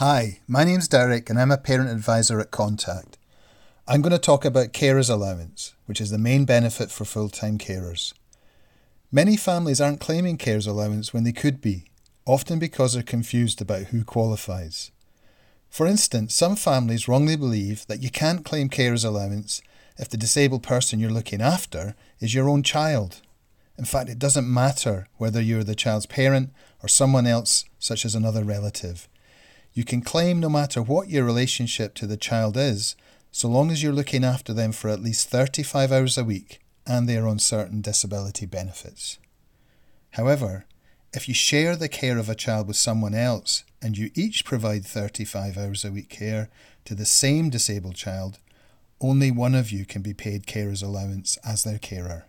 Hi, my name's Derek and I'm a parent advisor at Contact. I'm going to talk about carers allowance, which is the main benefit for full time carers. Many families aren't claiming carers allowance when they could be, often because they're confused about who qualifies. For instance, some families wrongly believe that you can't claim carers allowance if the disabled person you're looking after is your own child. In fact, it doesn't matter whether you're the child's parent or someone else, such as another relative. You can claim no matter what your relationship to the child is, so long as you're looking after them for at least 35 hours a week and they are on certain disability benefits. However, if you share the care of a child with someone else and you each provide 35 hours a week care to the same disabled child, only one of you can be paid carer's allowance as their carer.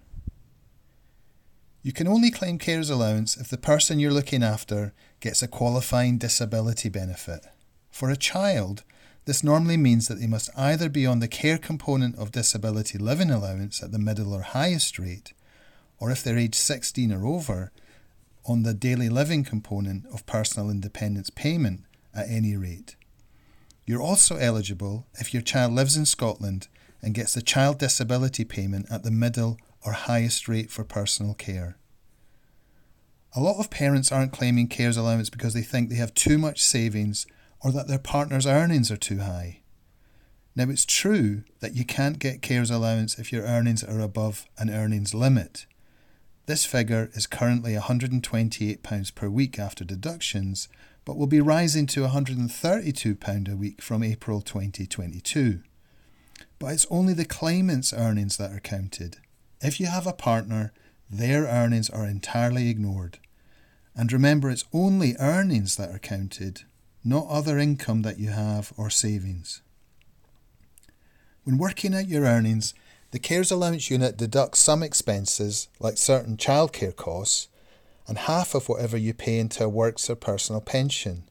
You can only claim carer's allowance if the person you're looking after gets a qualifying disability benefit. For a child, this normally means that they must either be on the care component of disability living allowance at the middle or highest rate, or if they're age 16 or over, on the daily living component of personal independence payment at any rate. You're also eligible if your child lives in Scotland and gets the child disability payment at the middle or highest rate for personal care. A lot of parents aren't claiming carers allowance because they think they have too much savings or that their partner's earnings are too high. Now, it's true that you can't get carers allowance if your earnings are above an earnings limit. This figure is currently £128 per week after deductions, but will be rising to £132 a week from April 2022. But it's only the claimant's earnings that are counted. If you have a partner, their earnings are entirely ignored. And remember, it's only earnings that are counted, not other income that you have or savings. When working out your earnings, the Carer's Allowance Unit deducts some expenses, like certain childcare costs, and half of whatever you pay into a works or personal pension.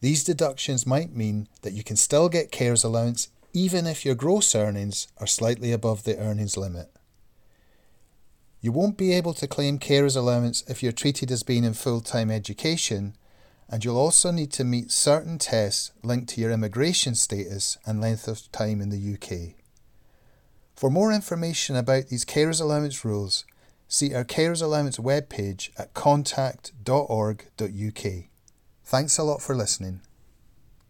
These deductions might mean that you can still get Carer's Allowance even if your gross earnings are slightly above the earnings limit. You won't be able to claim carers allowance if you're treated as being in full time education, and you'll also need to meet certain tests linked to your immigration status and length of time in the UK. For more information about these carers allowance rules, see our carers allowance webpage at contact.org.uk. Thanks a lot for listening.